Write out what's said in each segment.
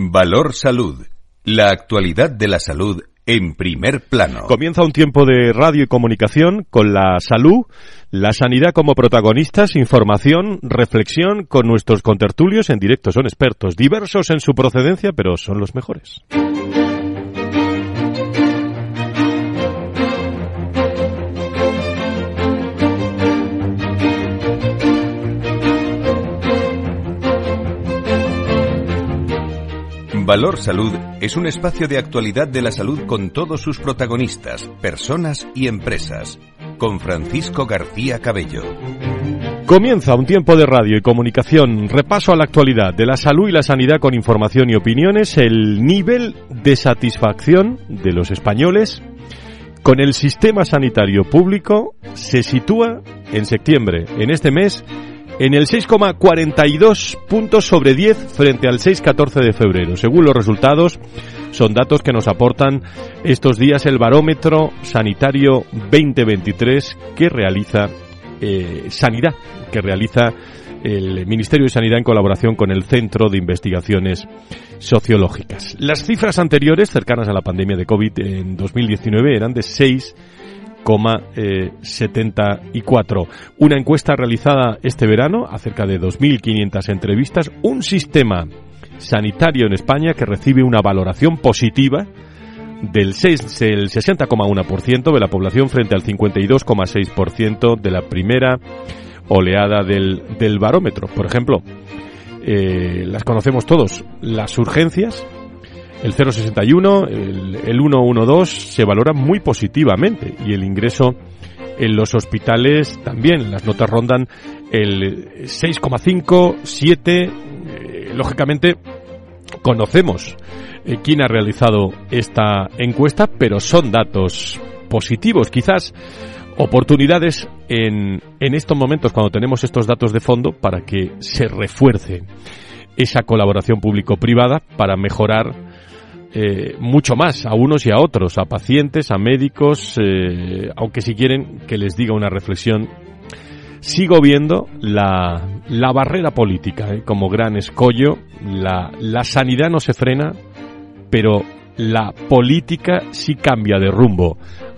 Valor Salud. La actualidad de la salud en primer plano. Comienza un tiempo de radio y comunicación con la salud, la sanidad como protagonistas, información, reflexión con nuestros contertulios en directo. Son expertos, diversos en su procedencia, pero son los mejores. Valor Salud es un espacio de actualidad de la salud con todos sus protagonistas, personas y empresas. Con Francisco García Cabello. Comienza un tiempo de radio y comunicación, repaso a la actualidad de la salud y la sanidad con información y opiniones, el nivel de satisfacción de los españoles con el sistema sanitario público se sitúa en septiembre, en este mes, en el 6,42 puntos sobre 10 frente al 6,14 de febrero. Según los resultados, son datos que nos aportan estos días el barómetro sanitario 2023 que realiza eh, Sanidad, que realiza el Ministerio de Sanidad en colaboración con el Centro de Investigaciones Sociológicas. Las cifras anteriores, cercanas a la pandemia de COVID en 2019, eran de 6 74. Una encuesta realizada este verano, acerca de 2.500 entrevistas, un sistema sanitario en España que recibe una valoración positiva del 60,1% de la población frente al 52,6% de la primera oleada del, del barómetro. Por ejemplo, eh, las conocemos todos, las urgencias el 061, el, el 112 se valora muy positivamente y el ingreso en los hospitales también. Las notas rondan el 6,5, 7. Eh, lógicamente, conocemos eh, quién ha realizado esta encuesta, pero son datos positivos. Quizás oportunidades en, en estos momentos, cuando tenemos estos datos de fondo, para que se refuerce esa colaboración público-privada para mejorar eh, mucho más a unos y a otros, a pacientes, a médicos, eh, aunque si quieren que les diga una reflexión, sigo viendo la, la barrera política eh, como gran escollo, la, la sanidad no se frena, pero la política sí cambia de rumbo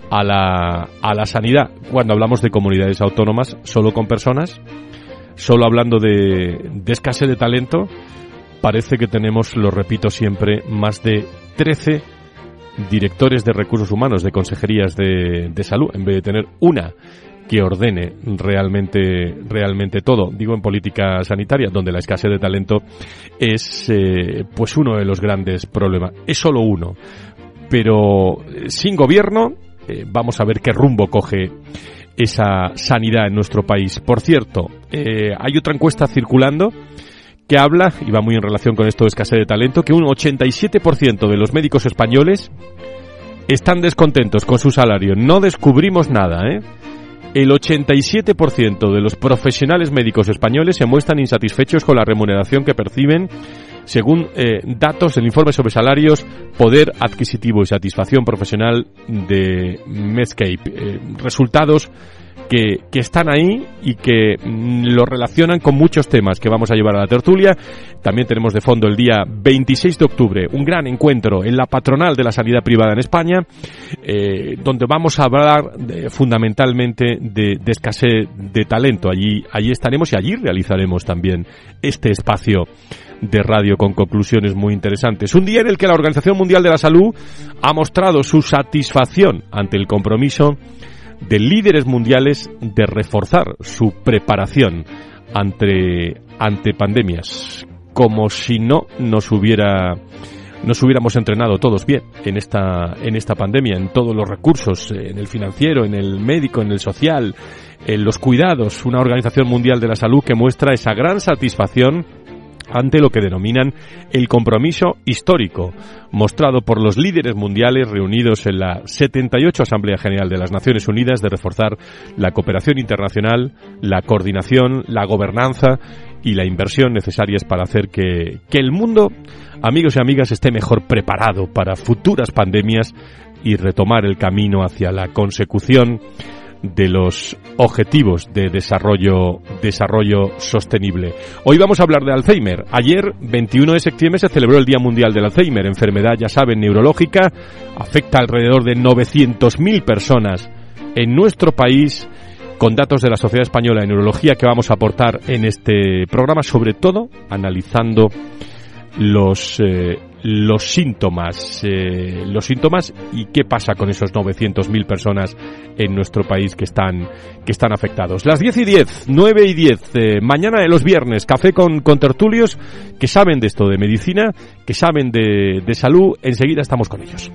a la, a la sanidad. Cuando hablamos de comunidades autónomas, solo con personas, solo hablando de, de escasez de talento, parece que tenemos, lo repito siempre, más de 13 directores de recursos humanos de consejerías de, salud, en vez de tener una que ordene realmente realmente todo. Digo en política sanitaria, donde la escasez de talento es eh, pues uno de los grandes problemas. Es solo uno, pero eh, sin gobierno eh, vamos a ver qué rumbo coge esa sanidad en nuestro país. Por cierto, hay otra encuesta circulando que habla, y va muy en relación con esto de escasez de talento, que un 87% de los médicos españoles están descontentos con su salario. No descubrimos nada, ¿eh? El 87% de los profesionales médicos españoles se muestran insatisfechos con la remuneración que perciben según eh, datos del informe sobre salarios, poder adquisitivo y satisfacción profesional de Medscape. Eh, resultados que, están ahí y que mm, lo relacionan con muchos temas que vamos a llevar a la tertulia. También tenemos de fondo el día 26 de octubre un gran encuentro en la patronal de la sanidad privada en España, eh, donde vamos a hablar fundamentalmente de, de, escasez de talento. Allí, allí estaremos y allí realizaremos también este espacio de radio con conclusiones muy interesantes. Un día en el que la Organización Mundial de la Salud ha mostrado su satisfacción ante el compromiso de líderes mundiales de reforzar su preparación ante, ante pandemias, como si no nos hubiera nos hubiéramos entrenado todos bien en esta en esta pandemia, en todos los recursos, en el financiero, en el médico, en el social, en los cuidados, una organización mundial de la salud que muestra esa gran satisfacción ante lo que denominan el compromiso histórico, mostrado por los líderes mundiales reunidos en la 78 Asamblea General de las Naciones Unidas de reforzar la cooperación internacional, la coordinación, la gobernanza y la inversión necesarias para hacer que, que el mundo, amigos y amigas, esté mejor preparado para futuras pandemias y retomar el camino hacia la consecución de los objetivos de desarrollo, desarrollo sostenible. Hoy vamos a hablar de Alzheimer. Ayer, 21 de septiembre, se celebró el Día Mundial del Alzheimer, enfermedad, ya saben, neurológica, afecta alrededor de 900.000 personas en nuestro país con datos de la Sociedad Española de Neurología que vamos a aportar en este programa, sobre todo analizando los eh, los síntomas, eh, los síntomas y qué pasa con esos 900.000 personas en nuestro país que están, que están afectados. Las 10 y 10, 9 y 10, eh, mañana de los viernes, café con, con tertulios que saben de esto de medicina, que saben de, de salud, enseguida estamos con ellos.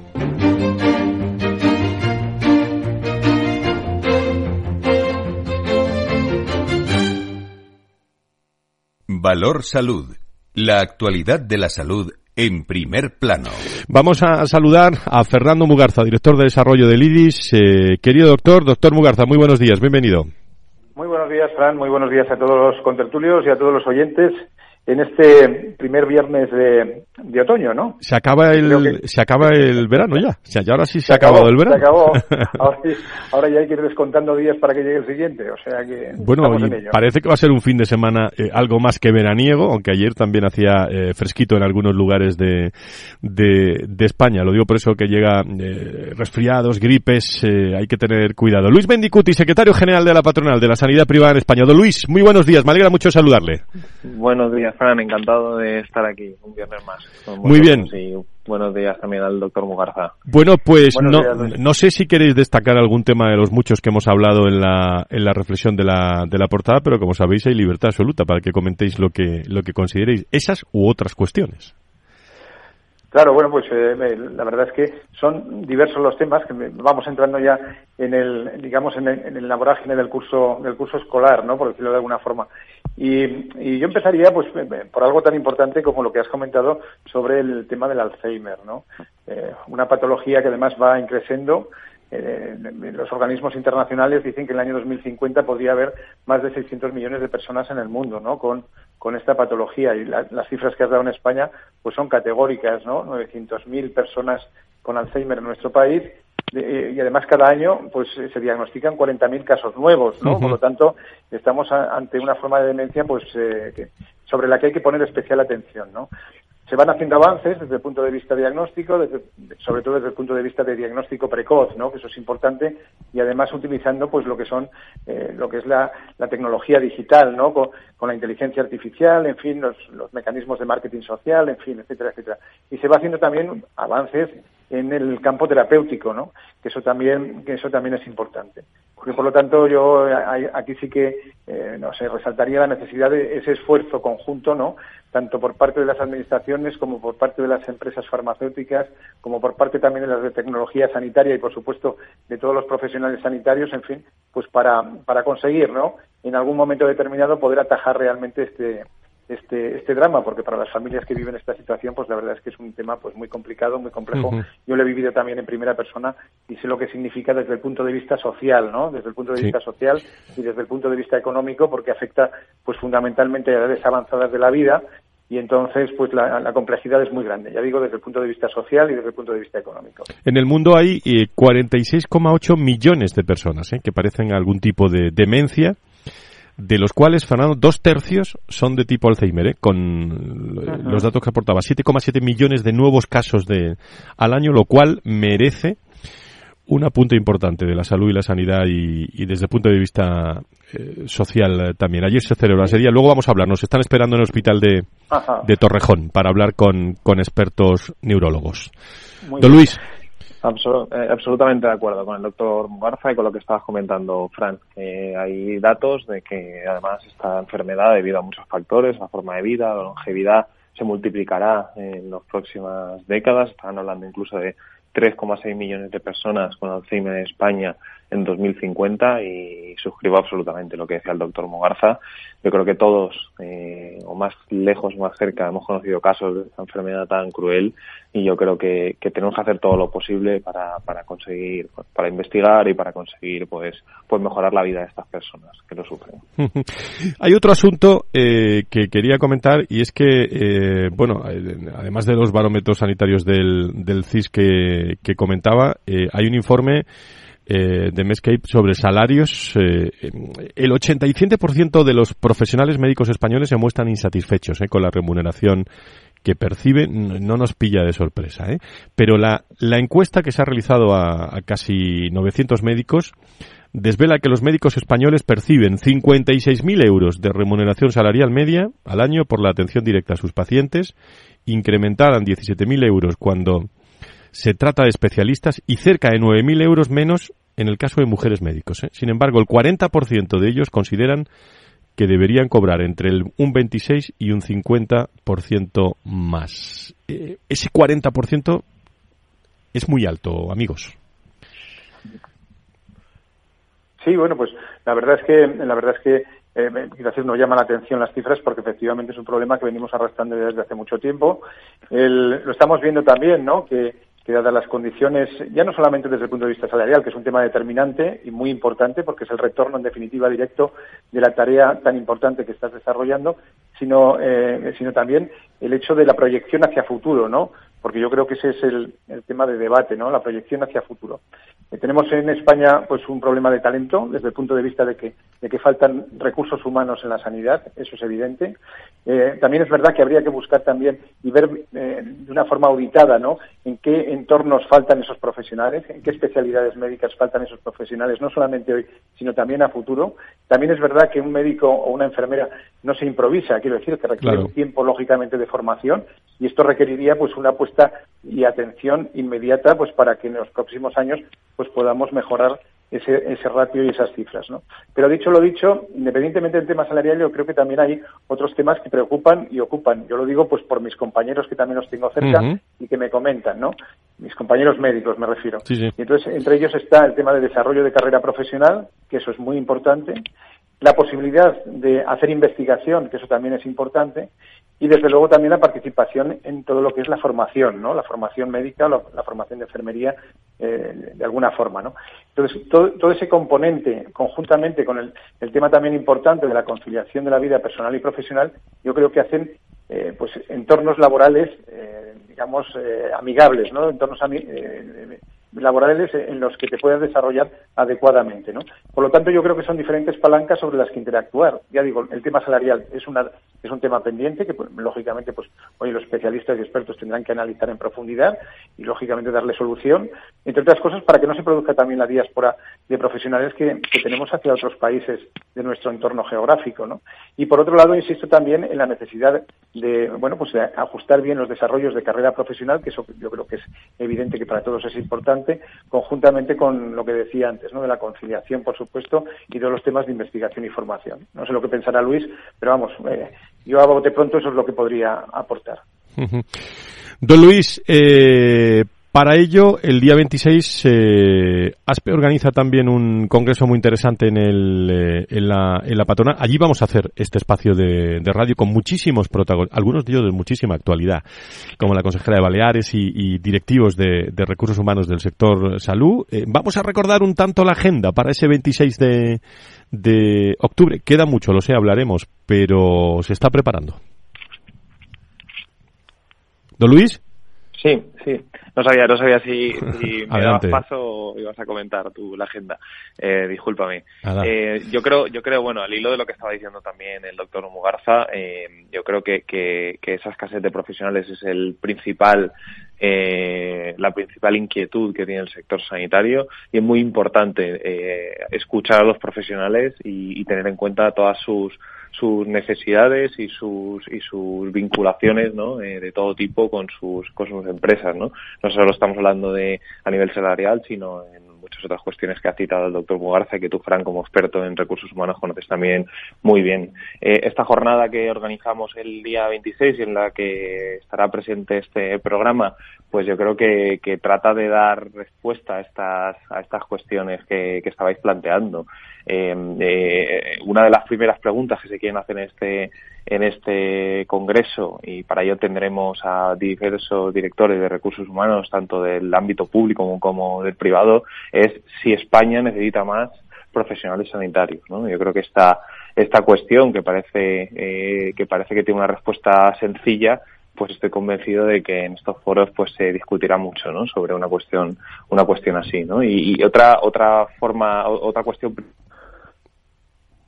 Valor Salud. La actualidad de la salud en primer plano. Vamos a saludar a Fernando Mugarza, director de desarrollo del IDIS. Eh, querido doctor, doctor Mugarza, muy buenos días, bienvenido. Muy buenos días, Fran, muy buenos días a todos los contertulios y a todos los oyentes en este primer viernes de, de otoño, ¿no? Se acaba el se acaba el verano ya. O sea, ya ahora sí se, ha acabado el verano. Se acabó. Ahora, ahora, ya hay que ir descontando días para que llegue el siguiente. O sea que bueno, parece que va a ser un fin de semana eh, algo más que veraniego, aunque ayer también hacía eh, fresquito en algunos lugares de, de, de, España. Lo digo por eso que llega eh, resfriados, gripes, hay que tener cuidado. Luis Bendicuti, secretario general de la patronal de la sanidad privada en España. Don Luis, muy buenos días. Me alegra mucho saludarle. Buenos días. Fran, encantado de estar aquí un viernes más. Muy bien. Y buenos días también al doctor Mugarza. Bueno, pues no, no sé si queréis destacar algún tema de los muchos que hemos hablado en la, en la reflexión de la, de la portada, pero como sabéis hay libertad absoluta para que comentéis lo que, lo que consideréis, esas u otras cuestiones. Claro, bueno, pues eh, la verdad es que son diversos los temas que vamos entrando ya en el, digamos, en, el, en la vorágine del curso, del curso escolar, ¿no? Por decirlo de alguna forma. Y, yo empezaría, pues, por algo tan importante como lo que has comentado sobre el tema del Alzheimer, ¿no? Eh, una patología que además va increciendo. Eh, los organismos internacionales dicen que en el año 2050 podría haber más de 600 millones de personas en el mundo, ¿no? Con, con esta patología y las cifras que has dado en España, pues son categóricas, ¿no? 900.000 personas con Alzheimer en nuestro país eh, y además cada año pues eh, se diagnostican 40.000 casos nuevos, ¿no? Por lo tanto, estamos ante una forma de demencia pues eh, sobre la que hay que poner especial atención, ¿no? se van haciendo avances desde el punto de vista diagnóstico, sobre todo desde el punto de vista de diagnóstico precoz, ¿no? que eso es importante, y además utilizando pues lo que son eh, lo que es la, tecnología digital, ¿no? Con, la inteligencia artificial, en fin, los, los, mecanismos de marketing social, en fin, etcétera, etcétera. Y se va haciendo también avances en el campo terapéutico, ¿no? Que eso también, que eso también es importante. Porque por lo tanto yo aquí sí que, eh, no sé, resaltaría la necesidad de ese esfuerzo conjunto, ¿no? Tanto por parte de las administraciones como por parte de las empresas farmacéuticas, como por parte también de las de tecnología sanitaria y por supuesto de todos los profesionales sanitarios, en fin, pues para, para conseguir, ¿no? En algún momento determinado poder atajar realmente este, este, este drama, porque para las familias que viven esta situación, pues la verdad es que es un tema pues muy complicado, muy complejo. Yo lo he vivido también en primera persona y sé lo que significa desde el punto de vista social, ¿no? Desde el punto de vista social y desde el punto de vista económico, porque afecta pues fundamentalmente a edades avanzadas de la vida y entonces pues la, complejidad es muy grande, ya digo, desde el punto de vista social y desde el punto de vista económico. En el mundo hay 46,8 eh, millones de personas ¿eh? que padecen algún tipo de demencia de los cuales, Fernando, dos tercios son de tipo Alzheimer, ¿eh? con los datos que aportaba. 7,7 millones de nuevos casos de, al año, lo cual merece un apunte importante de la salud y la sanidad y, desde el punto de vista eh, social eh, también. Ayer se celebró la serie, luego vamos a hablar. Nos están esperando en el hospital de, de Torrejón para hablar con, con expertos neurólogos. Don Luis. Eh, absolutamente de acuerdo con el doctor Mugarza y con lo que estabas comentando, Fran. hay datos de que además esta enfermedad, debido a muchos factores, la forma de vida, la longevidad, se multiplicará en las próximas décadas. Están hablando incluso de 3,6 millones de personas con Alzheimer en España en 2050 y suscribo absolutamente lo que decía el doctor Mogarza. Yo creo que todos, eh, o más lejos más cerca, hemos conocido casos de esta enfermedad tan cruel y yo creo que, tenemos que hacer todo lo posible para, para conseguir, para investigar y para conseguir pues, pues mejorar la vida de estas personas que lo sufren. Hay otro asunto eh, que quería comentar y es que, eh, bueno, además de los barómetros sanitarios del, del CIS que, que comentaba, hay un informe eh, de Mescape sobre salarios. Eh, el 87% de los profesionales médicos españoles se muestran insatisfechos con la remuneración que perciben. No nos pilla de sorpresa. Pero la, la encuesta que se ha realizado a, a casi 900 médicos desvela que los médicos españoles perciben 56.000 euros de remuneración salarial media al año por la atención directa a sus pacientes, incrementada en 17.000 euros cuando se trata de especialistas y cerca de 9.000 euros menos en el caso de mujeres médicos. ¿eh? Sin embargo, el 40% de ellos consideran que deberían cobrar entre el, un 26 y un 50% más. Eh, ese 40% es muy alto, amigos. Sí, bueno, pues la verdad es que la verdad es que eh, gracias nos llama la atención las cifras porque efectivamente es un problema que venimos arrastrando desde hace mucho tiempo. lo estamos viendo también, ¿no? Que dadas las condiciones, ya no solamente desde el punto de vista salarial, que es un tema determinante y muy importante, porque es el retorno en definitiva directo de la tarea tan importante que estás desarrollando, sino, eh, sino también el hecho de la proyección hacia futuro, ¿no? Porque yo creo que ese es el, el tema de debate, ¿no? La proyección hacia futuro. Eh, tenemos en España pues un problema de talento desde el punto de vista de que, de que faltan recursos humanos en la sanidad, eso es evidente. Eh, también es verdad que habría que buscar también y ver eh, de una forma auditada ¿no? en qué entornos faltan esos profesionales, en qué especialidades médicas faltan esos profesionales, no solamente hoy, sino también a futuro. También es verdad que un médico o una enfermera no se improvisa, quiero decir que requiere un tiempo lógicamente de formación y esto requeriría pues una apuesta y atención inmediata pues para que en los próximos años pues podamos mejorar ese, ese ratio y esas cifras. ¿no? Pero dicho lo dicho, independientemente del tema salarial, yo creo que también hay otros temas que preocupan y ocupan. Yo lo digo pues por mis compañeros que también los tengo cerca y que me comentan, ¿no? Mis compañeros médicos me refiero. Y entonces, entre ellos está el tema de desarrollo de carrera profesional, que eso es muy importante, la posibilidad de hacer investigación, que eso también es importante, y desde luego también la participación en todo lo que es la formación, ¿no? La formación médica, la, formación de enfermería, eh, de alguna forma, ¿no? Entonces, todo, todo ese componente, conjuntamente con el, el, tema también importante de la conciliación de la vida personal y profesional, yo creo que hacen eh, pues entornos laborales, eh, digamos, eh, amigables, ¿no? Entornos eh, laborales en los que te puedas desarrollar adecuadamente, ¿no? Por lo tanto, yo creo que son diferentes palancas sobre las que interactuar. Ya digo, el tema salarial es una es un tema pendiente que, pues, lógicamente, pues hoy los especialistas y expertos tendrán que analizar en profundidad y, lógicamente, darle solución, entre otras cosas, para que no se produzca también la diáspora de profesionales que, tenemos hacia otros países de nuestro entorno geográfico, ¿no? Y, por otro lado, insisto también en la necesidad de, bueno, pues de ajustar bien los desarrollos de carrera profesional, que eso yo creo que es evidente que para todos es importante, conjuntamente con lo que decía antes, ¿no? De la conciliación, por supuesto, y de los temas de investigación y formación. No sé lo que pensará Luis, pero vamos, eh, yo a bote pronto eso es lo que podría aportar. Don Luis, eh, para ello, el día 26, eh, ASPE organiza también un congreso muy interesante en, el, eh, en, la, en la patronal. Allí vamos a hacer este espacio de, radio con muchísimos protagonistas, algunos de ellos de muchísima actualidad, como la consejera de Baleares y, directivos de, de, recursos humanos del sector salud. Eh, vamos a recordar un tanto la agenda para ese 26 de, de octubre. Queda mucho, lo sé, hablaremos, pero se está preparando. ¿Don Luis? Sí, sí. No sabía, no sabía si, si me dabas paso o ibas a comentar tú la agenda. Eh, discúlpame. Eh, yo creo, yo creo, bueno, al hilo de lo que estaba diciendo también el doctor Mugarza, eh, yo creo que, que, que, esa escasez de profesionales es el principal, eh, la principal inquietud que tiene el sector sanitario y es muy importante eh, escuchar a los profesionales y, y tener en cuenta todas sus sus necesidades y sus y sus vinculaciones ¿no? Eh, de todo tipo con sus con sus empresas no no solo estamos hablando de a nivel salarial sino en muchas otras cuestiones que ha citado el doctor Mugarza que tú Fran como experto en recursos humanos conoces también muy bien. Eh, esta jornada que organizamos el día 26 y en la que estará presente este programa pues yo creo que, trata de dar respuesta a estas a estas cuestiones que, que estabais planteando. Em, eh, una de las primeras preguntas que se quieren hacer en este en este congreso y para ello tendremos a diversos directores de recursos humanos tanto del ámbito público como, del privado es si España necesita más profesionales sanitarios ¿no? yo creo que esta esta cuestión que parece eh, que parece que tiene una respuesta sencilla pues estoy convencido de que en estos foros pues se discutirá mucho, ¿no? Sobre una cuestión, una cuestión así, ¿no? Y, otra, otra forma, otra cuestión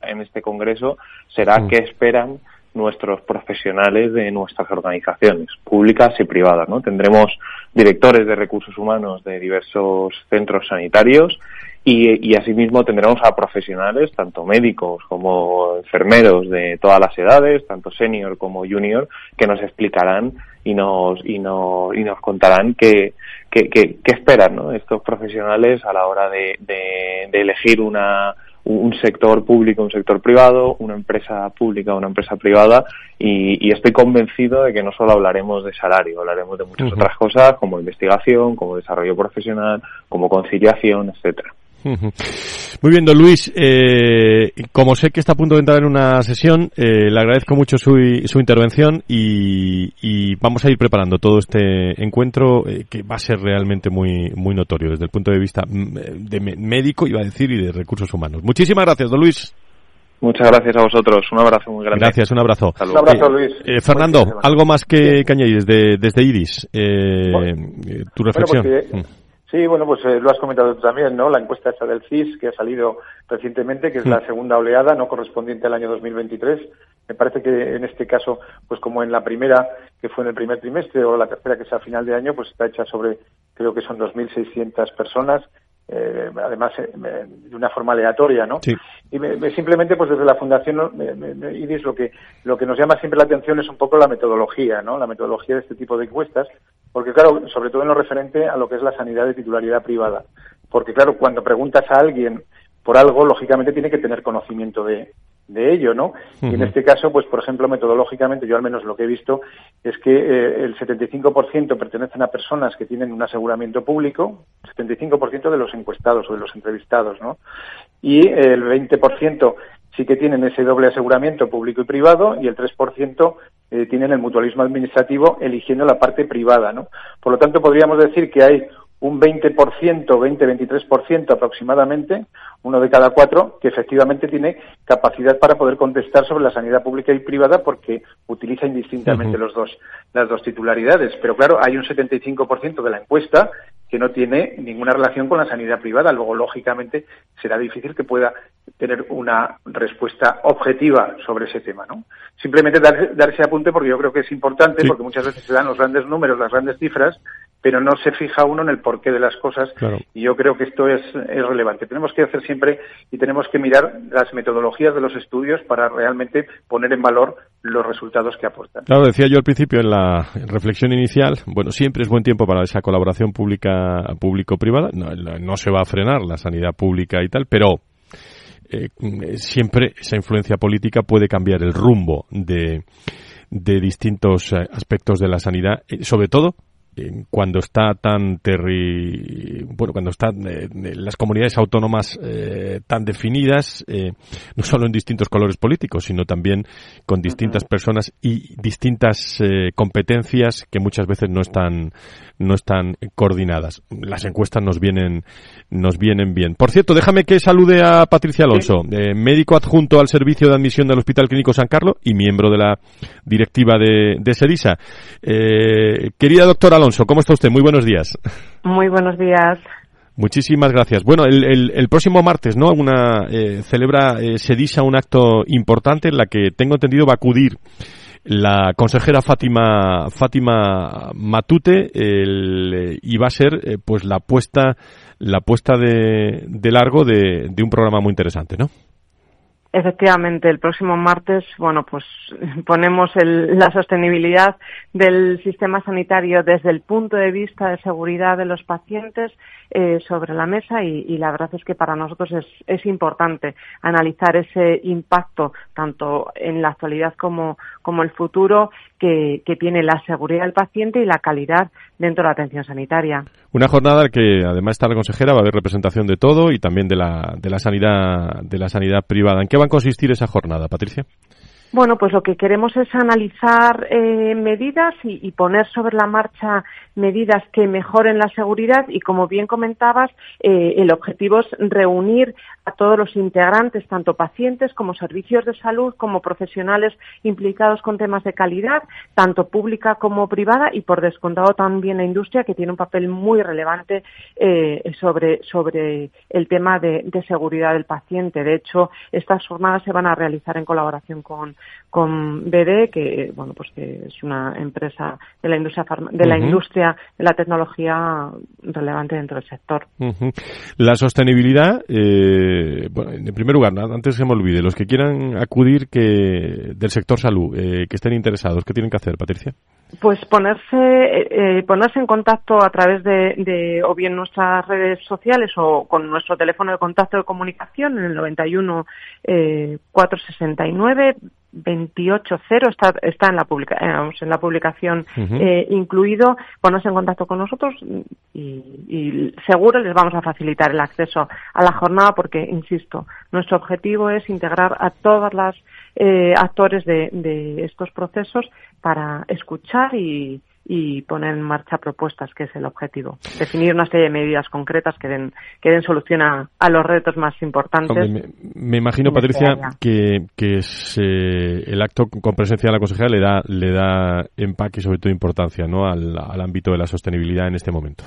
en este congreso será mm. qué esperan nuestros profesionales de nuestras organizaciones públicas y privadas. ¿no? Tendremos directores de recursos humanos de diversos centros sanitarios y, y, asimismo tendremos a profesionales, tanto médicos como enfermeros de todas las edades, tanto senior como junior, que nos explicarán y nos, y nos, y nos contarán qué, qué, qué, esperan ¿no? estos profesionales a la hora de, de elegir una, un sector público, un sector privado, una empresa pública, una empresa privada y, estoy convencido de que no solo hablaremos de salario, hablaremos de muchas otras cosas como investigación, como desarrollo profesional, como conciliación, etcétera. Muy bien, don Luis. Eh, como sé que está a punto de entrar en una sesión, eh, le agradezco mucho su, su intervención y, vamos a ir preparando todo este encuentro eh, que va a ser realmente muy, muy notorio desde el punto de vista mm, de médico, iba a decir, y de recursos humanos. Muchísimas gracias, don Luis. Muchas gracias a vosotros. Un abrazo muy grande. Gracias, un abrazo. Un abrazo, Luis. Fernando, algo más que, que añadir desde, desde IRIS. tu pues reflexión. Mm. Sí, bueno, pues eh, lo has comentado tú también, ¿no? La encuesta esa del CIS que ha salido recientemente, que es la segunda oleada, no correspondiente al año 2023. Me parece que en este caso, pues como en la primera, que fue en el primer trimestre, o la tercera, que es a final de año, pues está hecha sobre, creo que son 2.600 personas, eh, además eh, de una forma aleatoria, ¿no? Y simplemente, pues desde la Fundación IDIS lo que lo que nos llama siempre la atención es un poco la metodología, ¿no? La metodología de este tipo de encuestas, porque claro, sobre todo en lo referente a lo que es la sanidad de titularidad privada, porque claro, cuando preguntas a alguien por algo, lógicamente tiene que tener conocimiento de, de ello, ¿no? Y en este caso, pues por ejemplo, metodológicamente, yo al menos lo que he visto es que eh, el 75% pertenecen a personas que tienen un aseguramiento público, 75% de los encuestados o de los entrevistados, ¿no? Y el 20% sí que tienen ese doble aseguramiento público y privado y el 3% eh, tienen el mutualismo administrativo eligiendo la parte privada, ¿no? Por lo tanto, podríamos decir que hay un 20%, 20-23% aproximadamente, uno de cada cuatro, que efectivamente tiene capacidad para poder contestar sobre la sanidad pública y privada porque utiliza indistintamente los dos, las dos titularidades. Pero claro, hay un 75% de la encuesta que no tiene ninguna relación con la sanidad privada. Luego, lógicamente, será difícil que pueda tener una respuesta objetiva sobre ese tema, ¿no? Simplemente dar, ese apunte porque yo creo que es importante, porque muchas veces se dan los grandes números, las grandes cifras, pero no se fija uno en el porqué de las cosas y yo creo que esto es, relevante. Tenemos que hacer siempre y tenemos que mirar las metodologías de los estudios para realmente poner en valor los resultados que aportan. Claro, decía yo al principio en la reflexión inicial, bueno, siempre es buen tiempo para esa colaboración pública público-privada, no, se va a frenar la sanidad pública y tal, pero eh, siempre esa influencia política puede cambiar el rumbo de, de distintos eh, aspectos de la sanidad, eh, sobre todo cuando está tan terri bueno cuando están eh, las comunidades autónomas eh, tan definidas eh, no solo en distintos colores políticos sino también con distintas personas y distintas competencias que muchas veces no están no están coordinadas. Las encuestas nos vienen nos vienen bien. Por cierto déjame que salude a Patricia Alonso médico adjunto al servicio de admisión del Hospital Clínico San Carlos y miembro de la directiva de, de Sedisa. Querida doctora Alonso ¿cómo está usted? Muy buenos días. Muy buenos días. Muchísimas gracias. Bueno, el, próximo martes, ¿no? Una eh, celebra eh, Sedisa un acto importante en la que tengo entendido va a acudir la consejera Fátima Fátima Matute eh, y va a ser eh, pues la puesta la puesta de, de largo de, de un programa muy interesante, ¿no? Efectivamente, el próximo martes, bueno, pues ponemos la sostenibilidad del sistema sanitario desde el punto de vista de seguridad de los pacientes eh, sobre la mesa y, la verdad es que para nosotros es, importante analizar ese impacto tanto en la actualidad como, como el futuro que, tiene la seguridad del paciente y la calidad dentro de la atención sanitaria. Una jornada que además está la consejera, va a haber representación de todo y también de la, de la sanidad de la sanidad privada. ¿En qué va a consistir esa jornada, Patricia? Bueno, pues lo que queremos es analizar eh, medidas y, poner sobre la marcha medidas que mejoren la seguridad y, como bien comentabas, eh, el objetivo es reunir a todos los integrantes, tanto pacientes como servicios de salud, como profesionales implicados con temas de calidad, tanto pública como privada y, por descontado, también la industria, que tiene un papel muy relevante eh, sobre, sobre el tema de, de seguridad del paciente. De hecho, estas jornadas se van a realizar en colaboración con con BD, que bueno, pues que es una empresa de la industria de la industria de la tecnología relevante dentro del sector. La sostenibilidad, eh, bueno, en primer lugar, antes que me olvide, los que quieran acudir que del sector salud, eh, que estén interesados, ¿qué tienen que hacer, Patricia? Pues ponerse, eh, ponerse en contacto a través de, de, o bien nuestras redes sociales o con nuestro teléfono de contacto de comunicación en el 91 eh, 469 280 está, está en la publica, eh, en la publicación eh, incluido ponerse en contacto con nosotros y, y, seguro les vamos a facilitar el acceso a la jornada porque insisto nuestro objetivo es integrar a todas las eh, actores de, de estos procesos para escuchar y, y poner en marcha propuestas, que es el objetivo. Definir una serie de medidas concretas que den, que den solución a, los retos más importantes. me, imagino, Patricia, que, que el acto con presencia de la consejera le da, le da empaque y sobre todo importancia ¿no? al, al ámbito de la sostenibilidad en este momento.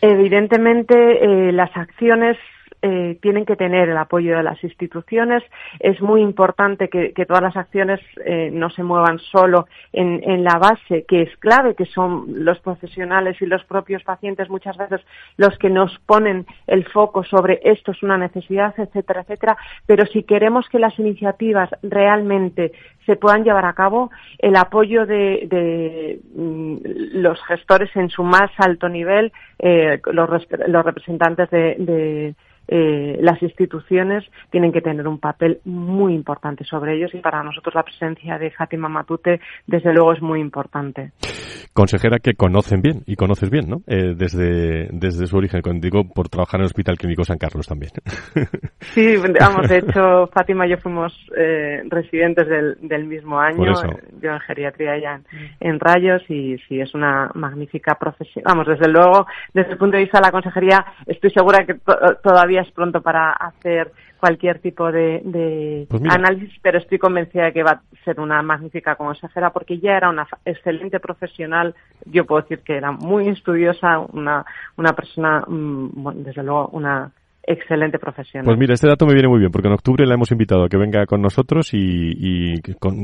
Evidentemente, eh, las acciones eh, tienen que tener el apoyo de las instituciones. Es muy importante que, todas las acciones eh, no se muevan solo en, en, la base, que es clave, que son los profesionales y los propios pacientes muchas veces los que nos ponen el foco sobre esto es una necesidad, etcétera, etcétera. Pero si queremos que las iniciativas realmente se puedan llevar a cabo, el apoyo de, de mm, los gestores en su más alto nivel, eh, los, los representantes de eh, las instituciones tienen que tener un papel muy importante sobre ellos y para nosotros la presencia de Fátima Matute desde luego es muy importante. Consejera que conocen bien y conoces bien, ¿no? Eh, desde, desde su origen, digo por trabajar en el Hospital Clínico San Carlos también. Sí, vamos, de hecho Fátima y yo fuimos eh, residentes del, mismo año, yo en geriatría ya en, Rayos y sí, es una magnífica profesión. Vamos, desde luego, desde el punto de vista de la consejería, estoy segura que todavía es pronto para hacer cualquier tipo de, pues análisis, pero estoy convencida de que va a ser una magnífica consejera porque ya era una excelente profesional. Yo puedo decir que era muy estudiosa, una, una persona, mm, desde luego, una excelente profesional. Pues mira, este dato me viene muy bien, porque en octubre la hemos invitado a que venga con nosotros y,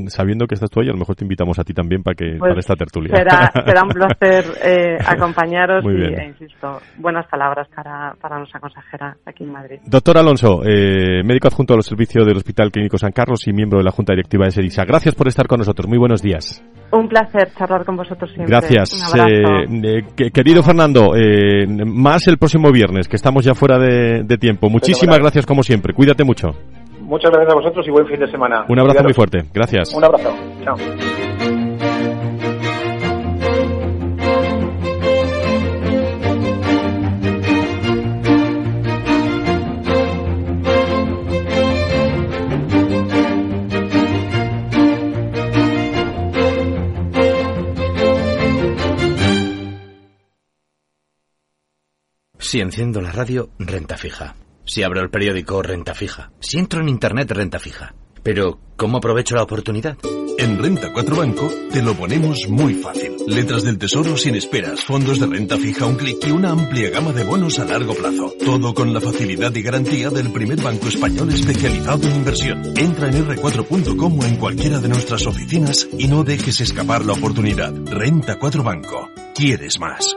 sabiendo que estás tú ahí, a lo mejor te invitamos a ti también para que pues para esta tertulia. Será, será un placer eh, acompañaros y, e insisto, buenas palabras para, para nuestra consejera aquí en Madrid. Doctor Alonso, eh, médico adjunto a los servicios del Hospital Clínico San Carlos y miembro de la Junta Directiva de SEDISA. Gracias por estar con nosotros. Muy buenos días. Un placer charlar con vosotros siempre. Gracias. Eh, querido Fernando, más el próximo viernes, que estamos ya fuera de tiempo. Muchísimas gracias como siempre. Cuídate mucho. Muchas gracias a vosotros y buen fin de semana. Un abrazo muy fuerte. Gracias. Un abrazo. Chao. Si enciendo la radio, renta fija. Si abro el periódico, renta fija. Si entro en Internet, renta fija. Pero, ¿cómo aprovecho la oportunidad? En Renta 4 Banco te lo ponemos muy fácil. Letras del tesoro sin esperas, fondos de renta fija un clic y una amplia gama de bonos a largo plazo. Todo con la facilidad y garantía del primer banco español especializado en inversión. Entra en r4.com o en cualquiera de nuestras oficinas y no dejes escapar la oportunidad. Renta 4 Banco. ¿Quieres más?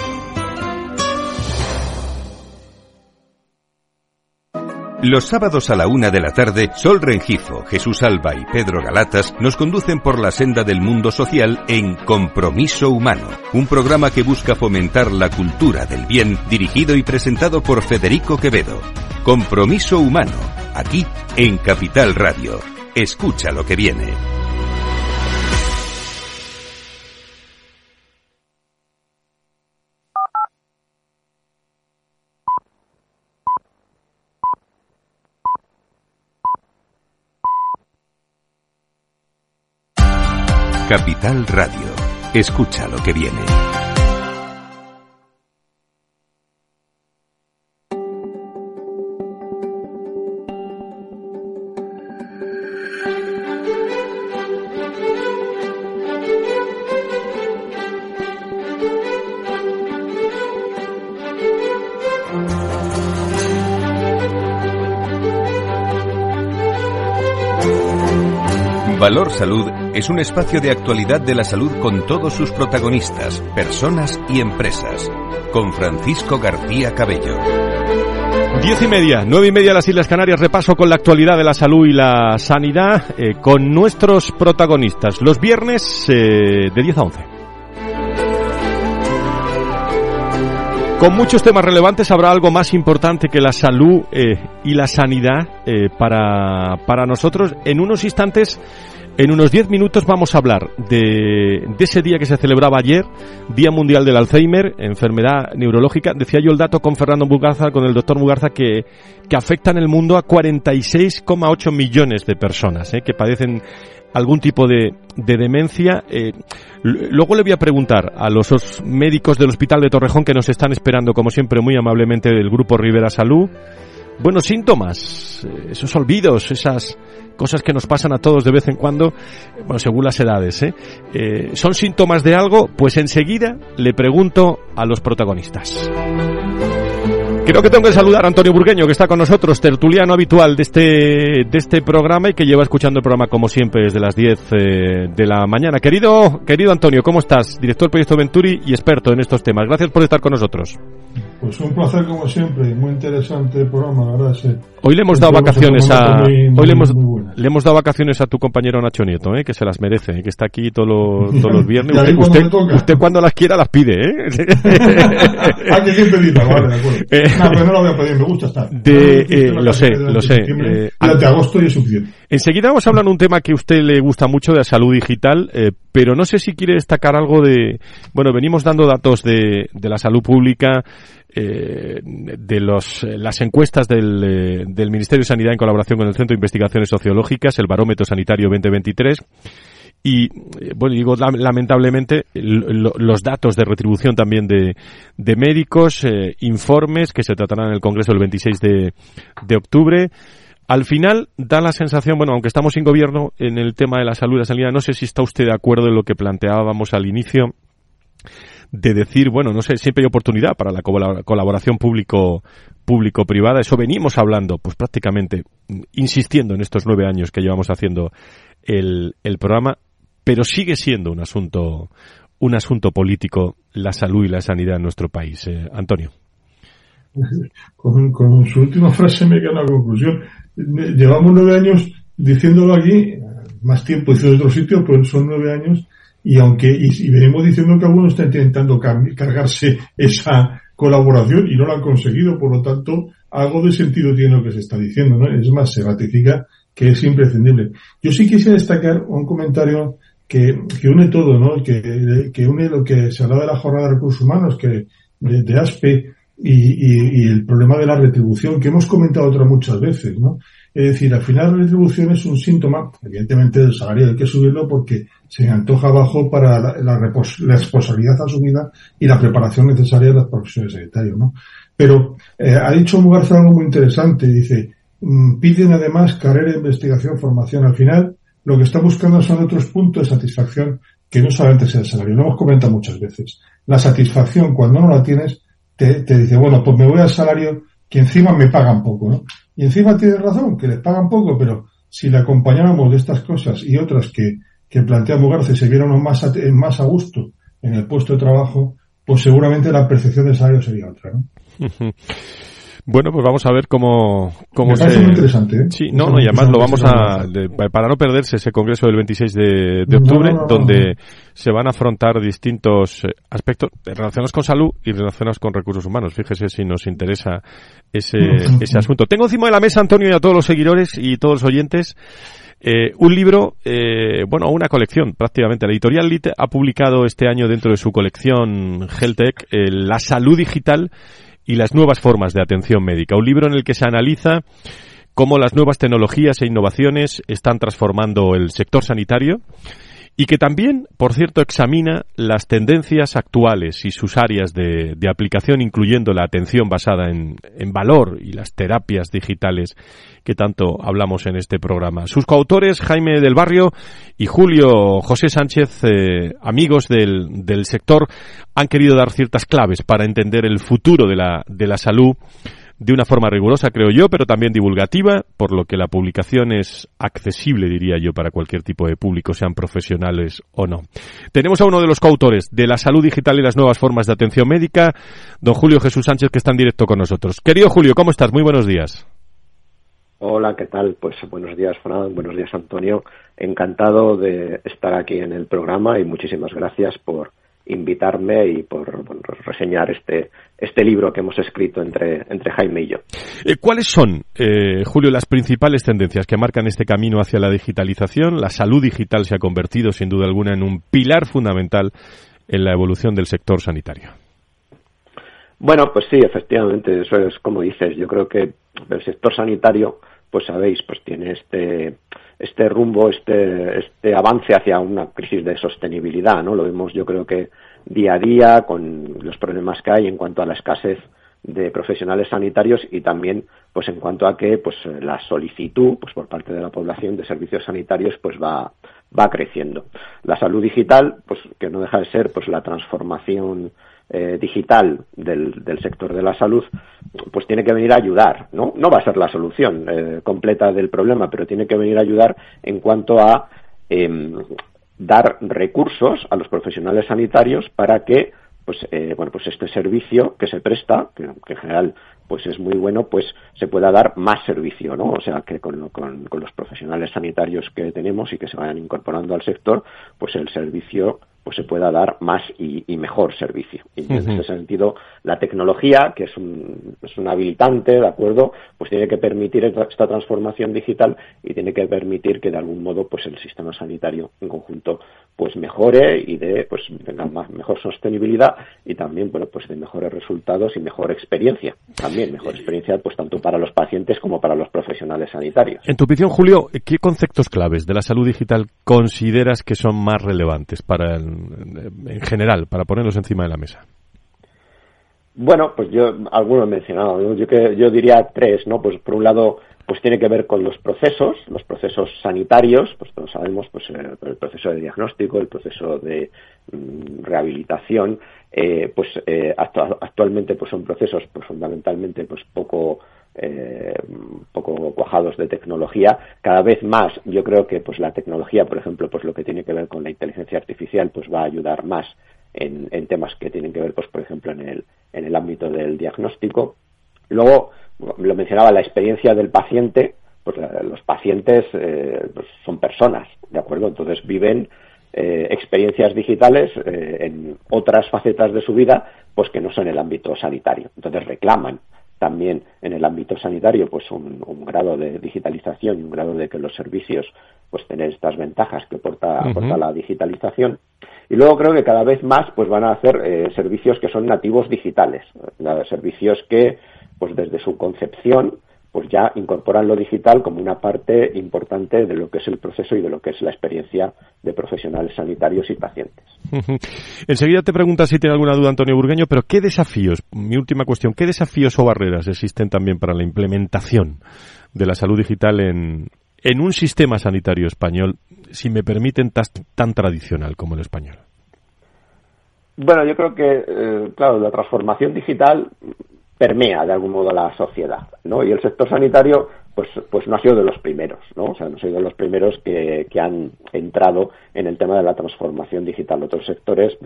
Los sábados a la una de la tarde, Sol Rengifo, Jesús Alba y Pedro Galatas nos conducen por la senda del mundo social en Compromiso Humano, un programa que busca fomentar la cultura del bien, dirigido y presentado por Federico Quevedo. Compromiso Humano, aquí en Capital Radio. Escucha lo que viene. Capital Radio. Escucha lo que viene. Valor Salud es un espacio de actualidad de la salud con todos sus protagonistas, personas y empresas. Con Francisco García Cabello. Diez y media, nueve y media las Islas Canarias, repaso con la actualidad de la salud y la sanidad eh, con nuestros protagonistas. Los viernes eh, de 10 a 11. Con muchos temas relevantes habrá algo más importante que la salud eh, y la sanidad para, para nosotros. En unos instantes en unos 10 minutos vamos a hablar de, de, ese día que se celebraba ayer, Día Mundial del Alzheimer, enfermedad neurológica. Decía yo el dato con Fernando Mugarza, con el doctor Mugarza, que, que afecta en el mundo a 46,8 millones de personas eh, que padecen algún tipo de, de demencia. Eh, luego le voy a preguntar a los médicos del Hospital de Torrejón que nos están esperando, como siempre, muy amablemente del Grupo Rivera Salud. Buenos síntomas, eh, esos olvidos, esas cosas que nos pasan a todos de vez en cuando, bueno, según las edades, ¿eh? eh ¿Son síntomas de algo? Pues enseguida le pregunto a los protagonistas. Creo que tengo que saludar a Antonio Burgueño, que está con nosotros, tertuliano habitual de este, de este programa y que lleva escuchando el programa como siempre desde las 10 eh, de la mañana. Querido, querido Antonio, ¿cómo estás? Director del proyecto Venturi y experto en estos temas. Gracias por estar con nosotros. Pues un placer como siempre, muy interesante el programa, la verdad. Sí. Hoy le hemos dado vacaciones a muy, muy, hoy le hemos, le hemos dado vacaciones a tu compañero Nacho Nieto, ¿eh? que se las merece, ¿eh? que está aquí todos los, todos los viernes. usted, usted, usted, cuando las quiera las pide, ¿eh? Hay que siempre pedirlas, vale, de acuerdo. Eh, no, pero no la voy a pedir, me gusta estar. De, eh, lo sé, lo sé. Eh, durante agosto y es suficiente. Enseguida vamos a hablar de un tema que a usted le gusta mucho de la salud digital, eh, pero no sé si quiere destacar algo de, bueno, venimos dando datos de, de la salud pública, eh, de los, las encuestas del, eh, del, Ministerio de Sanidad en colaboración con el Centro de Investigaciones Sociológicas, el Barómetro Sanitario 2023. Y, bueno, digo lamentablemente, lo, los datos de retribución también de, de médicos, eh, informes que se tratarán en el Congreso el 26 de, de octubre. Al final da la sensación, bueno, aunque estamos sin gobierno en el tema de la salud y la sanidad, no sé si está usted de acuerdo en lo que planteábamos al inicio de decir, bueno, no sé, siempre hay oportunidad para la colaboración público público-privada. Eso venimos hablando, pues prácticamente insistiendo en estos nueve años que llevamos haciendo el, el programa, pero sigue siendo un asunto un asunto político la salud y la sanidad en nuestro país. Eh, Antonio. Con, su última frase me queda la conclusión. Llevamos nueve años diciéndolo aquí, más tiempo hizo en otro sitio, pero son nueve años y aunque y, y venimos diciendo que algunos están intentando cargarse esa colaboración y no lo han conseguido, por lo tanto, algo de sentido tiene lo que se está diciendo, ¿no? Es más, se ratifica que es imprescindible. Yo sí quisiera destacar un comentario que, que une todo, ¿no? Que, que une lo que se habla de la jornada de recursos humanos, que de, de ASPE y, y, y, el problema de la retribución, que hemos comentado otras muchas veces, ¿no? Es decir, al final la retribución es un síntoma, evidentemente del salario hay que subirlo porque se antoja bajo para la, responsabilidad asumida y la preparación necesaria de las profesiones sanitarias, ¿no? Pero eh, ha dicho Mugarza algo muy interesante, dice, mmm, piden además carrera investigación, formación. Al final, lo que está buscando son otros puntos de satisfacción que no solamente sea el salario. Lo hemos comentado muchas veces. La satisfacción, cuando no la tienes, te, te dice, bueno, pues me voy al salario que encima me pagan poco, ¿no? Y encima tienes razón, que les pagan poco, pero si le acompañáramos de estas cosas y otras que, que plantea Mugarce se vieran más a, más a gusto en el puesto de trabajo, pues seguramente la percepción del salario sería otra, ¿no? Bueno, pues vamos a ver cómo, cómo se... muy interesante. ¿eh? Sí, no, no, y además lo vamos a... para no perderse ese congreso del 26 de, octubre, donde se van a afrontar distintos eh, aspectos relacionados con salud y relacionados con recursos humanos. Fíjese si nos interesa ese, ese asunto. Tengo encima de la mesa, Antonio, y a todos los seguidores y todos los oyentes, eh, un libro, eh, bueno, una colección prácticamente. La editorial LIT ha publicado este año dentro de su colección Heltec eh, La salud digital y las nuevas formas de atención médica. Un libro en el que se analiza cómo las nuevas tecnologías e innovaciones están transformando el sector sanitario y que también, por cierto, examina las tendencias actuales y sus áreas de, aplicación, incluyendo la atención basada en, valor y las terapias digitales que tanto hablamos en este programa. Sus coautores, Jaime del Barrio y Julio José Sánchez, eh, amigos del, del sector, han querido dar ciertas claves para entender el futuro de la, de la salud de una forma rigurosa, creo yo, pero también divulgativa, por lo que la publicación es accesible, diría yo, para cualquier tipo de público, sean profesionales o no. Tenemos a uno de los coautores de la salud digital y las nuevas formas de atención médica, don Julio Jesús Sánchez, que está en directo con nosotros. Querido Julio, ¿cómo estás? Muy buenos días. Hola, ¿qué tal? Pues buenos días, Fran. Buenos días, Antonio. Encantado de estar aquí en el programa y muchísimas gracias por invitarme y por reseñar este, este libro que hemos escrito entre, entre Jaime y yo. Eh, ¿Cuáles son, eh, Julio, las principales tendencias que marcan este camino hacia la digitalización? La salud digital se ha convertido, sin duda alguna, en un pilar fundamental en la evolución del sector sanitario. Bueno, pues sí, efectivamente, eso es como dices. Yo creo que el sector sanitario, pues sabéis, pues tiene este este rumbo, este, este avance hacia una crisis de sostenibilidad, ¿no? Lo vemos yo creo que día a día con los problemas que hay en cuanto a la escasez de profesionales sanitarios y también pues en cuanto a que pues la solicitud pues por parte de la población de servicios sanitarios pues va va creciendo la salud digital pues que no deja de ser pues la transformación eh, digital del, del, sector de la salud, pues tiene que venir a ayudar, ¿no? No va a ser la solución eh, completa del problema, pero tiene que venir a ayudar en cuanto a em, dar recursos a los profesionales sanitarios para que pues eh, bueno pues este servicio que se presta que, en general pues es muy bueno pues se pueda dar más servicio no o sea que con, con, con, los profesionales sanitarios que tenemos y que se vayan incorporando al sector pues el servicio pues se pueda dar más y, mejor servicio. Y en ese sentido, la tecnología, que es un, es un habilitante, ¿de acuerdo? Pues tiene que permitir esta transformación digital y tiene que permitir que de algún modo pues el sistema sanitario en conjunto pues mejore y de pues tenga más, mejor sostenibilidad y también bueno pues de mejores resultados y mejor experiencia. También mejor experiencia pues tanto para los pacientes como para los profesionales sanitarios. En tu opinión, Julio, ¿qué conceptos claves de la salud digital consideras que son más relevantes para el en general, para ponerlos encima de la mesa? Bueno, pues yo algunos he mencionado, yo yo diría tres, ¿no? Pues por un lado, pues tiene que ver con los procesos, los procesos sanitarios, pues todos sabemos, pues eh, el proceso de diagnóstico, el proceso de mm, rehabilitación, eh, pues eh, actualmente pues son procesos pues fundamentalmente pues poco eh, poco cuajados de tecnología cada vez más yo creo que pues la tecnología por ejemplo pues lo que tiene que ver con la inteligencia artificial pues va a ayudar más en, temas que tienen que ver pues por ejemplo en el en el ámbito del diagnóstico. Luego lo mencionaba la experiencia del paciente pues los pacientes eh, pues, son personas de acuerdo entonces viven eh, experiencias digitales en otras facetas de su vida pues que no son el ámbito sanitario. Entonces reclaman también en el ámbito sanitario pues un, grado de digitalización y un grado de que los servicios pues tener estas ventajas que aporta, la digitalización. Y luego creo que cada vez más pues van a hacer eh, servicios que son nativos digitales servicios que pues desde su concepción pues ya incorporan lo digital como una parte importante de lo que es el proceso y de lo que es la experiencia de profesionales sanitarios y pacientes. Enseguida te preguntas si tiene alguna duda Antonio Burgueño, pero ¿qué desafíos, mi última cuestión, qué desafíos o barreras existen también para la implementación de la salud digital en, en un sistema sanitario español, si me permiten, tan, tradicional como el español? Bueno, yo creo que, eh, claro, la transformación digital permea de algún modo la sociedad, ¿no? Y el sector sanitario, pues, pues no ha sido de los primeros, ¿no? O sea, no ha sido de los primeros que, que han entrado en el tema de la transformación digital. Otros sectores,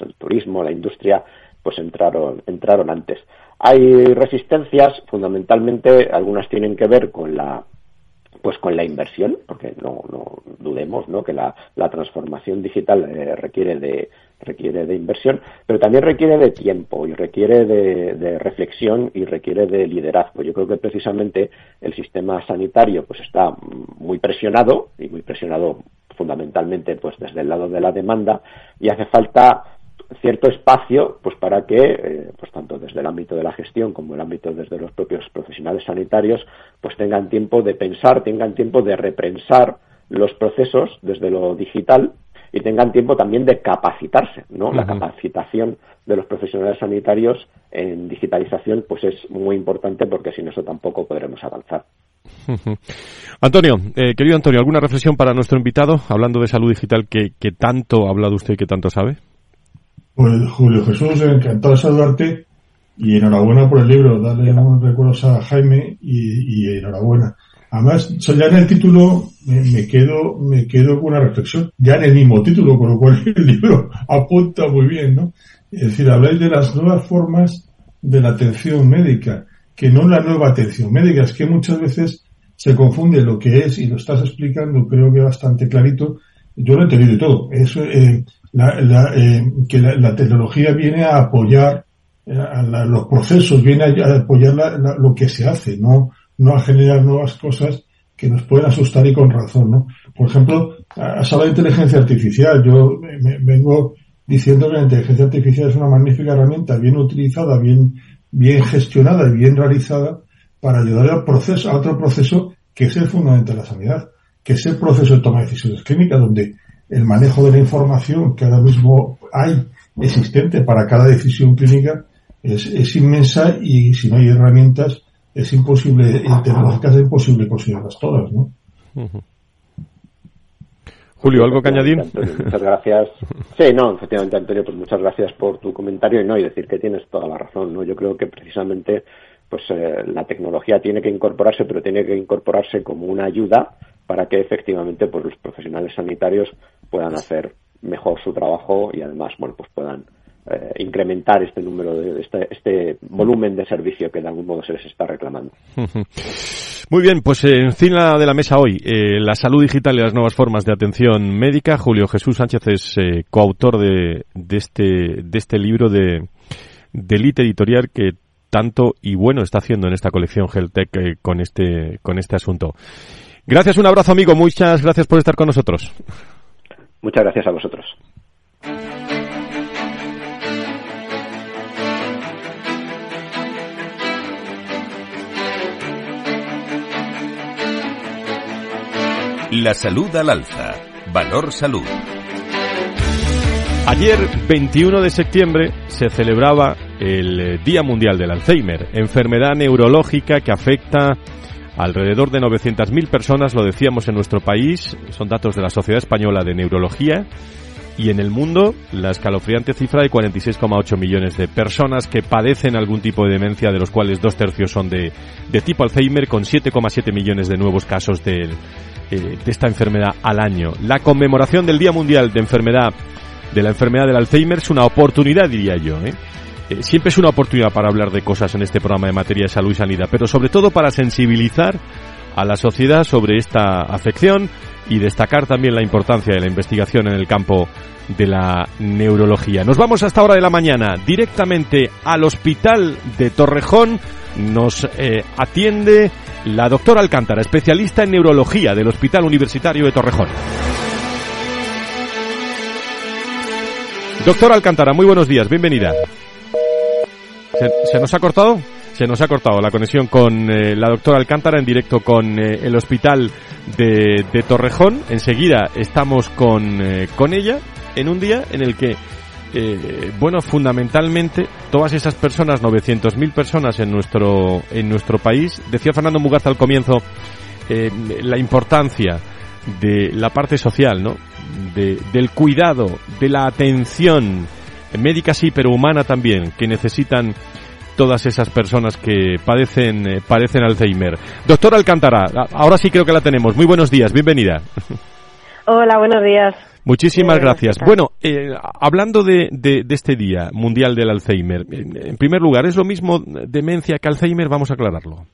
el, turismo, la industria, pues entraron, entraron antes. Hay resistencias, fundamentalmente algunas tienen que ver con la pues con la inversión, porque no, no dudemos ¿no? que la, la transformación digital eh, requiere de requiere de inversión, pero también requiere de tiempo y requiere de, de, reflexión y requiere de liderazgo. Yo creo que precisamente el sistema sanitario pues está muy presionado y muy presionado fundamentalmente pues desde el lado de la demanda y hace falta cierto espacio pues para que eh, pues tanto desde el ámbito de la gestión como el ámbito desde los propios profesionales sanitarios pues tengan tiempo de pensar tengan tiempo de reprensar los procesos desde lo digital y tengan tiempo también de capacitarse no la capacitación de los profesionales sanitarios en digitalización pues es muy importante porque sin eso tampoco podremos avanzar. Antonio, eh, querido Antonio, ¿alguna reflexión para nuestro invitado hablando de salud digital que, que tanto ha hablado usted y que tanto sabe? Pues Julio Jesús, encantado de saludarte y enhorabuena por el libro. Darle unos recuerdos a Jaime y, enhorabuena. Además, ya en el título me, quedo me quedo con una reflexión, ya en el mismo título, con lo cual el libro apunta muy bien, ¿no? Es decir, habláis de las nuevas formas de la atención médica, que no la nueva atención médica, es que muchas veces se confunde lo que es y lo estás explicando, creo que bastante clarito. Yo lo he entendido todo. Eso, eh, la, eh, que la, tecnología viene a apoyar eh, los procesos, viene a, apoyar lo que se hace, no, no a generar nuevas cosas que nos pueden asustar y con razón, ¿no? Por ejemplo, has hablado de inteligencia artificial. Yo me, vengo diciendo que la inteligencia artificial es una magnífica herramienta, bien utilizada, bien, bien gestionada y bien realizada para ayudar al proceso, a otro proceso que es el fundamento de la sanidad, que es el proceso de toma de decisiones clínicas, donde el manejo de la información que ahora mismo hay existente para cada decisión clínica es, es inmensa y si no hay herramientas es imposible, en tecnológicas es imposible conseguirlas todas, ¿no? Julio, ¿algo que añadir? muchas gracias. Sí, no, efectivamente, Antonio, pues muchas gracias por tu comentario y no, y decir que tienes toda la razón, ¿no? Yo creo que precisamente pues eh, la tecnología tiene que incorporarse, pero tiene que incorporarse como una ayuda para que efectivamente pues los profesionales sanitarios puedan hacer mejor su trabajo y además bueno pues puedan eh, incrementar este número de este, este, volumen de servicio que de algún modo se les está reclamando. Muy bien, pues eh, encima de la mesa hoy eh, la salud digital y las nuevas formas de atención médica. Julio Jesús Sánchez es coautor de, de, este de este libro de de Elite Editorial que tanto y bueno está haciendo en esta colección Heltec con este con este asunto. Gracias, un abrazo amigo, muchas gracias por estar con nosotros. Muchas gracias a vosotros. La salud al alza. Valor salud. Ayer, 21 de septiembre, se celebraba el Día Mundial del Alzheimer, enfermedad neurológica que afecta alrededor de 900.000 personas, lo decíamos en nuestro país, son datos de la Sociedad Española de Neurología, y en el mundo la escalofriante cifra de 46,8 millones de personas que padecen algún tipo de demencia, de los cuales dos tercios son de, de tipo Alzheimer, con 7,7 millones de nuevos casos de, eh, de esta enfermedad al año. La conmemoración del Día Mundial de Enfermedad de la enfermedad del Alzheimer es una oportunidad, diría yo. ¿eh? Eh, siempre es una oportunidad para hablar de cosas en este programa de materia de salud y sanidad, pero sobre todo para sensibilizar a la sociedad sobre esta afección y destacar también la importancia de la investigación en el campo de la neurología. Nos vamos hasta hora de la mañana directamente al hospital de Torrejón. Nos eh, atiende la doctora Alcántara, especialista en neurología del Hospital Universitario de Torrejón. Doctora Alcántara, muy buenos días, bienvenida. ¿Se, nos ha cortado? Se nos ha cortado la conexión con eh, la doctora Alcántara en directo con eh, el hospital de, Torrejón. Enseguida estamos con, eh, con ella en un día en el que, bueno, fundamentalmente todas esas personas, 900.000 personas en nuestro, en nuestro país, decía Fernando Mugarza al comienzo, la importancia de la parte social, ¿no? De, del cuidado, de la atención, médica sí, pero humana también, que necesitan todas esas personas que padecen, eh, padecen Alzheimer. Doctora Alcántara, ahora sí creo que la tenemos. Muy buenos días, bienvenida. Hola, buenos días. Muchísimas gracias. Bueno, eh, hablando de, de, este Día Mundial del Alzheimer, en primer lugar, ¿es lo mismo demencia que Alzheimer? Vamos a aclararlo.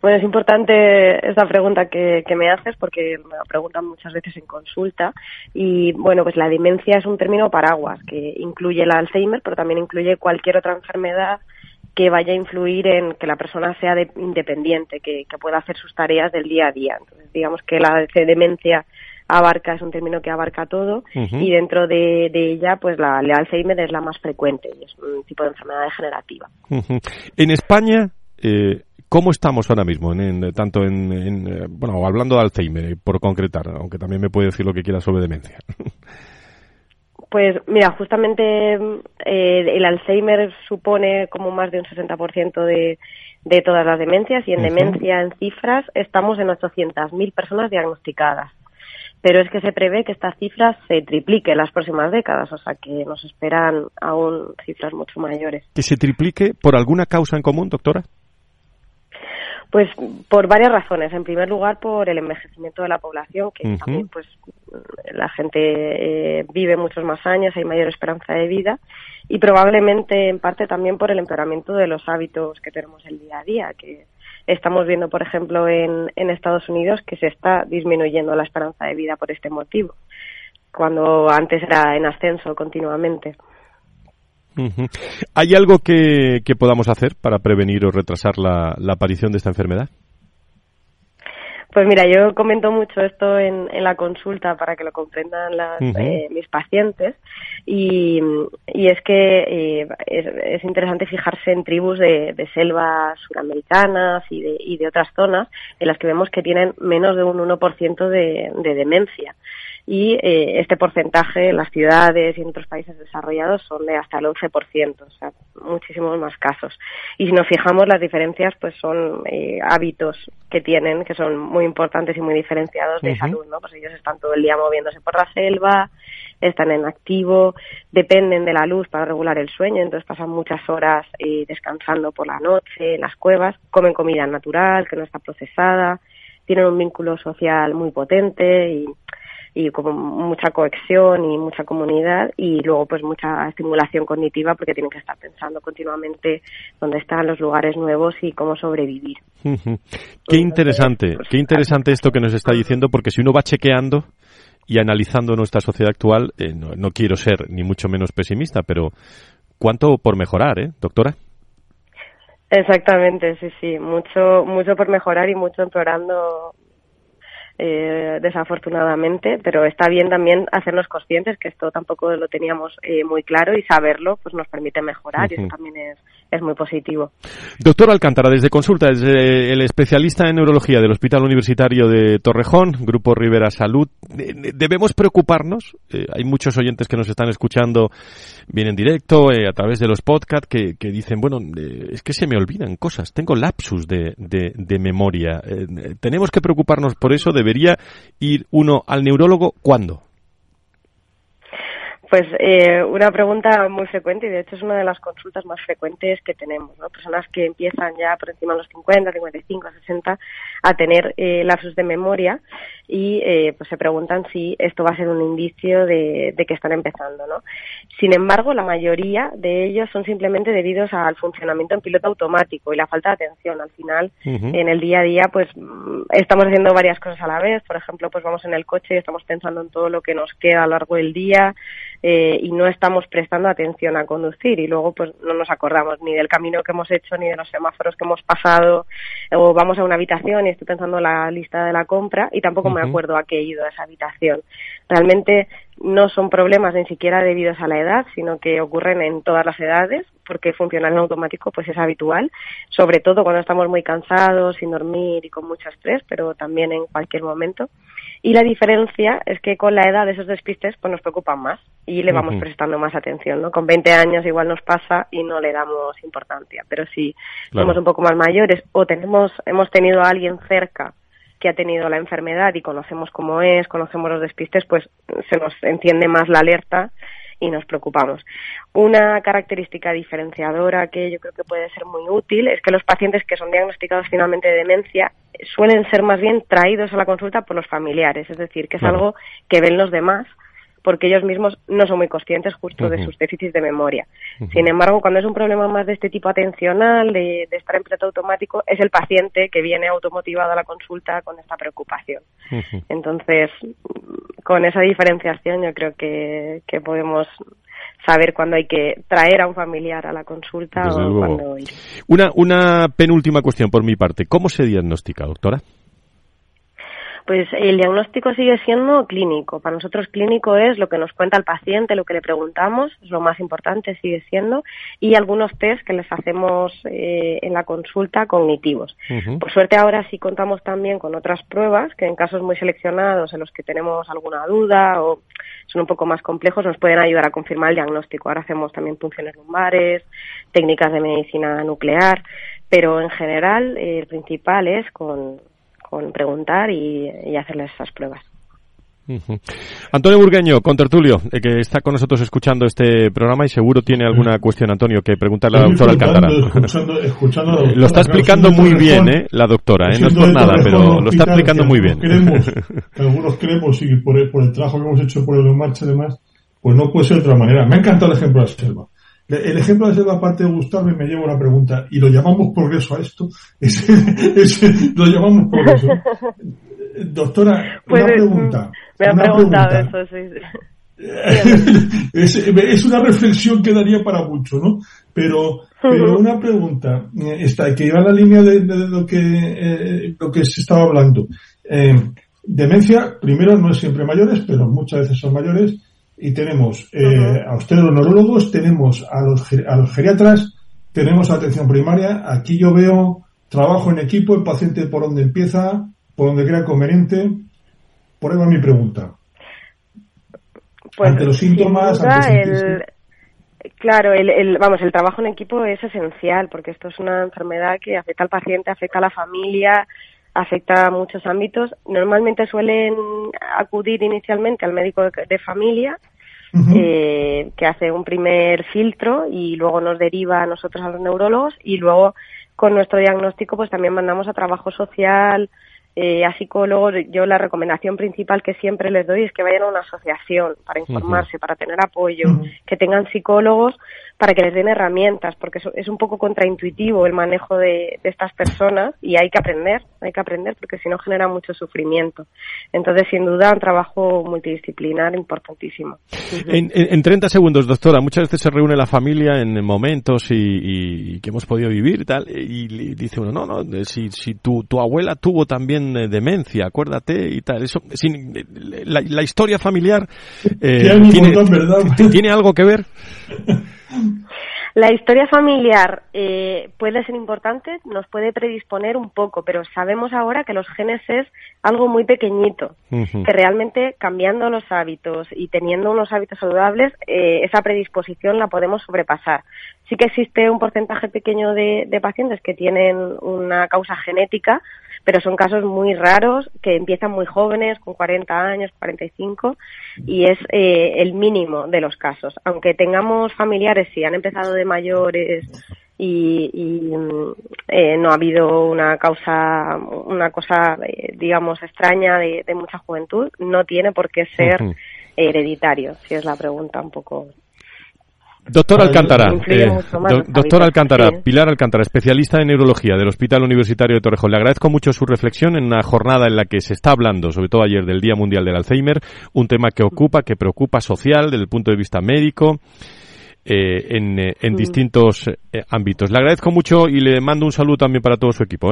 Bueno, es importante esta pregunta que, que, me haces porque me la preguntan muchas veces en consulta. Y bueno, pues la demencia es un término paraguas que incluye el Alzheimer, pero también incluye cualquier otra enfermedad que vaya a influir en que la persona sea independiente, que, pueda hacer sus tareas del día a día. Entonces, digamos que la demencia abarca, es un término que abarca todo y dentro de, ella, pues la, Alzheimer es la más frecuente y es un tipo de enfermedad degenerativa. En España, eh, ¿Cómo estamos ahora mismo, en, tanto en, eh, bueno, hablando de Alzheimer, por concretar, aunque también me puede decir lo que quiera sobre demencia? Pues mira, justamente eh, el Alzheimer supone como más de un 60% de, de todas las demencias y en demencia en cifras estamos en 800.000 personas diagnosticadas. Pero es que se prevé que esta cifra se triplique en las próximas décadas, o sea que nos esperan aún cifras mucho mayores. ¿Que se triplique por alguna causa en común, doctora? Pues por varias razones. En primer lugar, por el envejecimiento de la población, que también pues la gente eh, vive muchos más años, hay mayor esperanza de vida y probablemente en parte también por el empeoramiento de los hábitos que tenemos el día a día, que estamos viendo, por ejemplo, en, en Estados Unidos que se está disminuyendo la esperanza de vida por este motivo, cuando antes era en ascenso continuamente. ¿Hay algo que, podamos hacer para prevenir o retrasar la, aparición de esta enfermedad? Pues mira, yo comento mucho esto en, la consulta para que lo comprendan eh, mis pacientes. Y, es que eh, es, interesante fijarse en tribus de, selvas suramericanas y de, y de otras zonas en las que vemos que tienen menos de un 1% de, de demencia y eh, este porcentaje en las ciudades y en otros países desarrollados son de hasta el 11%, o sea, muchísimos más casos. Y si nos fijamos, las diferencias pues son eh, hábitos que tienen, que son muy importantes y muy diferenciados de salud, ¿no? Pues ellos están todo el día moviéndose por la selva, están en activo, dependen de la luz para regular el sueño, entonces pasan muchas horas eh, descansando por la noche en las cuevas, comen comida natural que no está procesada, tienen un vínculo social muy potente y y como mucha cohesión y mucha comunidad y luego pues mucha estimulación cognitiva porque tienen que estar pensando continuamente dónde están los lugares nuevos y cómo sobrevivir. qué interesante, pues, qué interesante esto que nos está diciendo porque si uno va chequeando y analizando nuestra sociedad actual, eh, no, no quiero ser ni mucho menos pesimista, pero ¿cuánto por mejorar, eh, doctora? Exactamente, sí, sí, mucho, mucho por mejorar y mucho empeorando eh, desafortunadamente, pero está bien también hacernos conscientes que esto tampoco lo teníamos eh, muy claro y saberlo pues nos permite mejorar y eso también es, es muy positivo. Doctor Alcántara, desde consulta, desde el especialista en neurología del Hospital Universitario de Torrejón, Grupo Rivera Salud, ¿debemos preocuparnos? Eh, hay muchos oyentes que nos están escuchando bien en directo, a través de los podcasts, que, que dicen, bueno, es que se me olvidan cosas, tengo lapsus de, de, de memoria. ¿Tenemos que preocuparnos por eso? Debería ir uno al neurólogo cuándo? Pues eh, una pregunta muy frecuente y de hecho es una de las consultas más frecuentes que tenemos, ¿no? Personas que empiezan ya por encima de los 50, 55, 60 a tener eh, lapsos de memoria y eh, pues se preguntan si esto va a ser un indicio de, que están empezando, ¿no? Sin embargo, la mayoría de ellos son simplemente debidos al funcionamiento en piloto automático y la falta de atención. Al final, en el día a día, pues mm, estamos haciendo varias cosas a la vez. Por ejemplo, pues vamos en el coche y estamos pensando en todo lo que nos queda a lo largo del día eh, y no estamos prestando atención a conducir y luego pues no nos acordamos ni del camino que hemos hecho ni de los semáforos que hemos pasado o vamos a una habitación y estoy pensando en la lista de la compra y tampoco me acuerdo a qué he ido a esa habitación. Realmente no son problemas ni siquiera debidos a la edad, sino que ocurren en todas las edades, porque funcionar en automático pues es habitual, sobre todo cuando estamos muy cansados, sin dormir y con mucho estrés, pero también en cualquier momento. Y la diferencia es que con la edad esos despistes pues nos preocupan más y le vamos prestando más atención, ¿no? Con 20 años igual nos pasa y no le damos importancia, pero si somos un poco más mayores o tenemos hemos tenido a alguien cerca que ha tenido la enfermedad y conocemos cómo es, conocemos los despistes, pues se nos enciende más la alerta y nos preocupamos. Una característica diferenciadora que yo creo que puede ser muy útil es que los pacientes que son diagnosticados finalmente de demencia suelen ser más bien traídos a la consulta por los familiares, es decir, que es algo que ven los demás porque ellos mismos no son muy conscientes justo de sus déficits de memoria. Sin embargo, cuando es un problema más de este tipo atencional, de, estar en piloto automático, es el paciente que viene automotivado a la consulta con esta preocupación. Entonces, con esa diferenciación yo creo que, que podemos saber cuándo hay que traer a un familiar a la consulta o cuándo ir. Una, una penúltima cuestión por mi parte. ¿Cómo se diagnostica, doctora? Pues el diagnóstico sigue siendo clínico. Para nosotros clínico es lo que nos cuenta el paciente, lo que le preguntamos, es lo más importante, sigue siendo, y algunos test que les hacemos eh, en la consulta cognitivos. Por suerte ahora sí contamos también con otras pruebas que en casos muy seleccionados en los que tenemos alguna duda o son un poco más complejos nos pueden ayudar a confirmar el diagnóstico. Ahora hacemos también punciones lumbares, técnicas de medicina nuclear, pero en general eh, el principal es con, con preguntar y, hacerles esas pruebas. Antonio Burgueño, con Tertulio, eh, que está con nosotros escuchando este programa y seguro tiene alguna cuestión, Antonio, que preguntarle a la doctora Alcántara. lo está explicando muy bien, ¿eh? La doctora, ¿eh? No es por nada, pero lo está explicando muy bien. algunos creemos, y por el, por el trabajo que hemos hecho por el en marcha además, pues no puede ser de otra manera. Me ha encantado el ejemplo de la selva. El ejemplo de la aparte de gustarme, me lleva una pregunta. ¿Y lo llamamos progreso a esto? lo llamamos progreso. Doctora, una pues, pregunta. Me ha preguntado eso, sí. es, una reflexión que daría para mucho, ¿no? Pero, pero una pregunta, eh, esta, que iba en la línea de, lo, que, eh, lo que se estaba hablando. Eh, demencia, primero, no es siempre mayores, pero muchas veces son mayores y tenemos eh, a ustedes los neurólogos, tenemos a los, a los geriatras, tenemos atención primaria. Aquí yo veo trabajo en equipo, el paciente por donde empieza, por donde crea conveniente. Por ahí va mi pregunta. Pues, ante los síntomas, el, Claro, el, el, vamos, el trabajo en equipo es esencial porque esto es una enfermedad que afecta al paciente, afecta a la familia, afecta a muchos ámbitos. Normalmente suelen acudir inicialmente al médico de, familia, eh, que hace un primer filtro y luego nos deriva a nosotros a los neurólogos y luego con nuestro diagnóstico pues también mandamos a trabajo social, eh, a psicólogos. Yo la recomendación principal que siempre les doy es que vayan a una asociación para informarse, para tener apoyo, que tengan psicólogos para que les den herramientas, porque es un poco contraintuitivo el manejo de, estas personas y hay que aprender, hay que aprender porque si no genera mucho sufrimiento. Entonces, sin duda, un trabajo multidisciplinar importantísimo. En, en, 30 segundos, doctora, muchas veces se reúne la familia en momentos y, que hemos podido vivir y tal, y, dice uno, no, no, si, si tu, tu abuela tuvo también eh, demencia, acuérdate y tal. Eso, sin, la, la historia familiar eh, tiene, tiene algo que ver. La historia familiar eh, puede ser importante, nos puede predisponer un poco, pero sabemos ahora que los genes es algo muy pequeñito, que realmente cambiando los hábitos y teniendo unos hábitos saludables, eh, esa predisposición la podemos sobrepasar. Sí que existe un porcentaje pequeño de pacientes que tienen una causa genética, pero son casos muy raros que empiezan muy jóvenes, con 40 años, 45, y es eh, el mínimo de los casos. Aunque tengamos familiares, si han empezado de mayores y, mm, eh, no ha habido una causa, una cosa, eh, digamos, extraña de, mucha juventud, no tiene por qué ser hereditario, si es la pregunta un poco Doctor Alcántara, eh, doctor Alcántara, Pilar Alcántara, especialista en neurología del Hospital Universitario de Torrejón. Le agradezco mucho su reflexión en una jornada en la que se está hablando, sobre todo ayer, del Día Mundial del Alzheimer, un tema que ocupa, que preocupa social desde el punto de vista médico. Eh, en, eh, en mm. distintos ámbitos. Le agradezco mucho y le mando un saludo también para todo su equipo.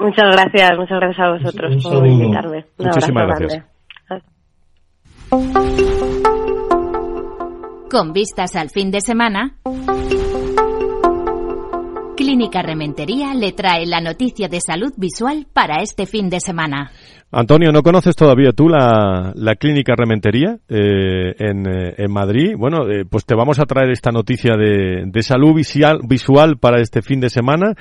Muchas gracias, muchas gracias a vosotros por invitarme. Muchísimas gracias. Con vistas al fin de semana, Clínica Rementería le trae la noticia de salud visual para este fin de semana. Antonio, ¿no conoces todavía tú la, la clínica Rementería eh, en, eh, en, Madrid? Bueno, eh, pues te vamos a traer esta noticia de, de salud visual, visual, para este fin de semana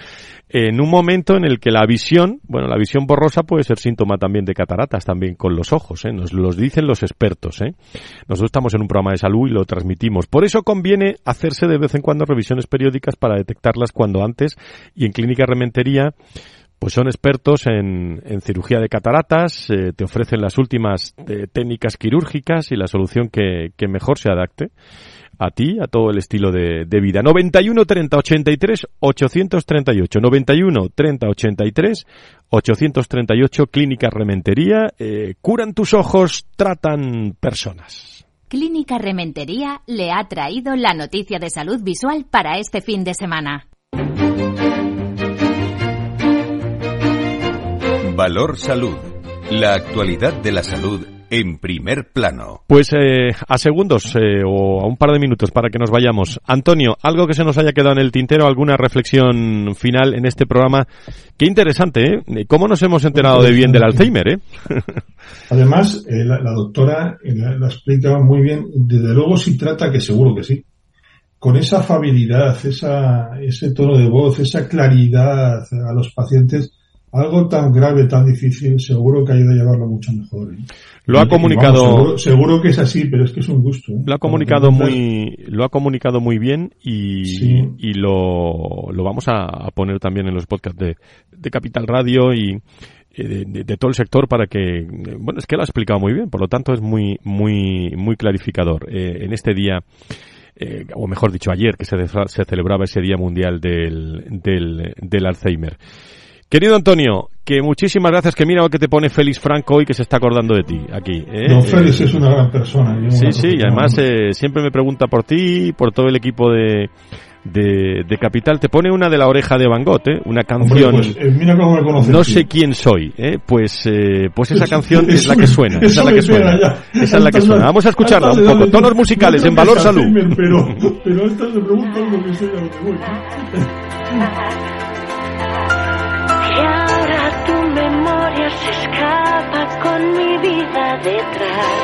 en un momento en el que la visión, bueno, la visión borrosa puede ser síntoma también de cataratas, también con los ojos, ¿eh? nos lo dicen los expertos. ¿eh? Nosotros estamos en un programa de salud y lo transmitimos. Por eso conviene hacerse de vez en cuando revisiones periódicas para detectarlas cuando antes y en clínica Rementería pues son expertos en, en cirugía de cataratas, eh, te ofrecen las últimas eh, técnicas quirúrgicas y la solución que, que, mejor se adapte a ti, a todo el estilo de, de, vida. 91 30 83 838. 91 30 83 838. Clínica Rementería. Eh, curan tus ojos, tratan personas. Clínica Rementería le ha traído la noticia de salud visual para este fin de semana. Valor Salud. La actualidad de la salud en primer plano. Pues eh, a segundos eh, o a un par de minutos para que nos vayamos. Antonio, algo que se nos haya quedado en el tintero, alguna reflexión final en este programa. Qué interesante, ¿eh? ¿Cómo nos hemos enterado de bien del Alzheimer, eh? Además, eh, la, la, doctora la, la explica muy bien. Desde luego, si trata, que seguro que sí, con esa afabilidad, esa, ese tono de voz, esa claridad a los pacientes, algo tan grave, tan difícil, seguro que ayuda a llevarlo mucho mejor. ¿eh? Lo ha comunicado. Vamos, seguro, seguro, que es así, pero es que es un gusto. ¿eh? Lo ha comunicado muy, lo ha comunicado muy bien y, sí. y lo, lo vamos a, poner también en los podcasts de, de Capital Radio y de, de, de, todo el sector para que, bueno, es que lo ha explicado muy bien, por lo tanto es muy, muy, muy clarificador. Eh, en este día, eh, o mejor dicho, ayer que se, se celebraba ese Día Mundial del, del, del Alzheimer. Querido Antonio, que muchísimas gracias, que mira que te pone Félix Franco hoy que se está acordando de ti aquí. ¿eh? No, Félix eh, es una gran persona. Sí, sí, y además eh, siempre me pregunta por ti, por todo el equipo de, de, de, Capital. Te pone una de la oreja de Van Gogh, ¿eh? una canción. Hombre, pues, eh, mira cómo me conoces, no tío. sé quién soy, ¿eh? pues, eh, pues esa canción es la que suena. Esa es la que suena. Esa es la que suena. Vamos a escucharla un poco. Tonos musicales en Valor Salud. Pero, pero esta se pregunta algo que sé a lo que voy. Memoria se escapa con mi vida detrás.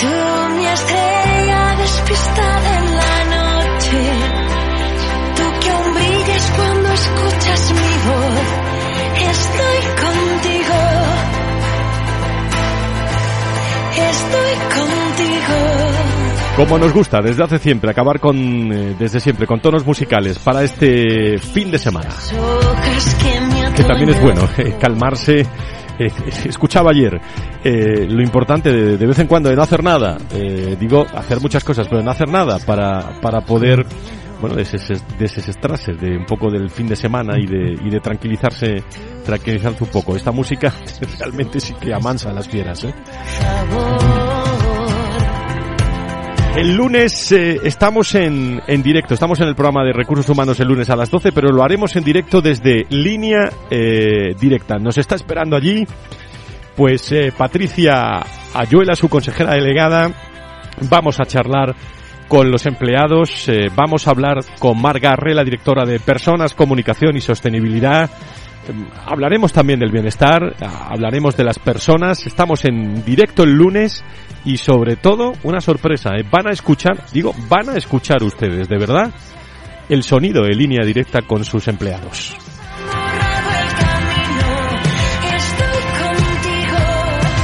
Tú, mi estrella despistada en la noche. Tú que aún brillas cuando escuchas mi voz. Estoy contigo. Estoy contigo. Como nos gusta desde hace siempre acabar con eh, desde siempre con tonos musicales para este fin de semana. Que también es bueno eh, calmarse. Eh, escuchaba ayer eh, lo importante de, de, vez en cuando de no hacer nada. digo hacer muchas cosas, pero no hacer nada para para poder bueno, desestrarse de un poco del fin de semana y de, y de tranquilizarse, tranquilizarse un poco. Esta música realmente sí que amansa a las fieras, ¿eh? El lunes eh, estamos en, en, directo, estamos en el programa de Recursos Humanos el lunes a las 12, pero lo haremos en directo desde línea eh, directa. Nos está esperando allí, pues, eh, Patricia Ayuela, su consejera delegada. Vamos a charlar con los empleados, vamos a hablar con Mar Garre, la directora de Personas, Comunicación y Sostenibilidad. Hablaremos también del bienestar, hablaremos de las personas. Estamos en directo el lunes y sobre todo una sorpresa. ¿eh? Van a escuchar, digo, van a escuchar ustedes, de verdad, el sonido de línea directa con sus empleados.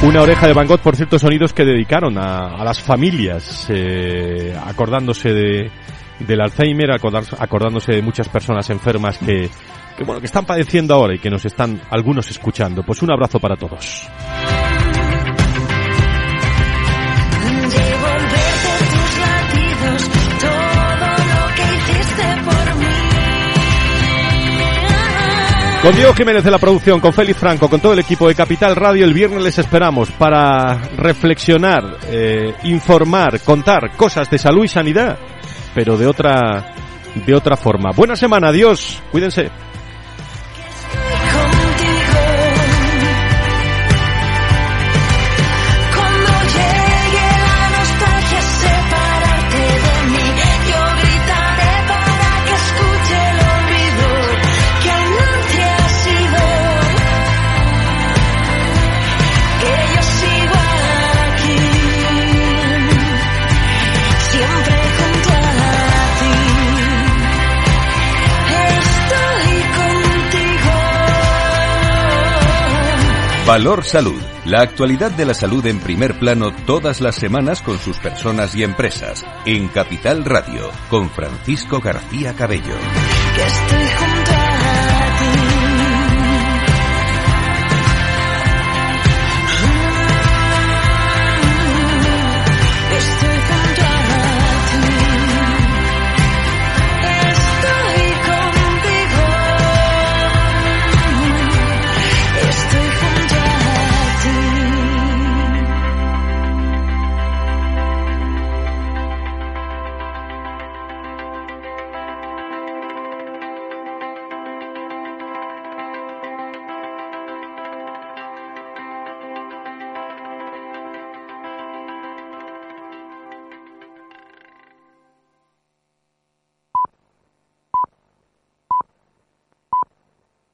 Una oreja de Van Gogh, por cierto, sonidos que dedicaron a, a las familias, eh, acordándose de, del Alzheimer, acordándose de muchas personas enfermas que, que, bueno, que están padeciendo ahora y que nos están algunos escuchando. Pues un abrazo para todos. Con Diego Jiménez de la producción, con Félix Franco, con todo el equipo de Capital Radio, el viernes les esperamos para reflexionar, eh, informar, contar cosas de salud y sanidad, pero de otra, de otra forma. Buena semana, adiós, cuídense. Valor Salud. La actualidad de la salud en primer plano todas las semanas con sus personas y empresas. En Capital Radio, con Francisco García Cabello.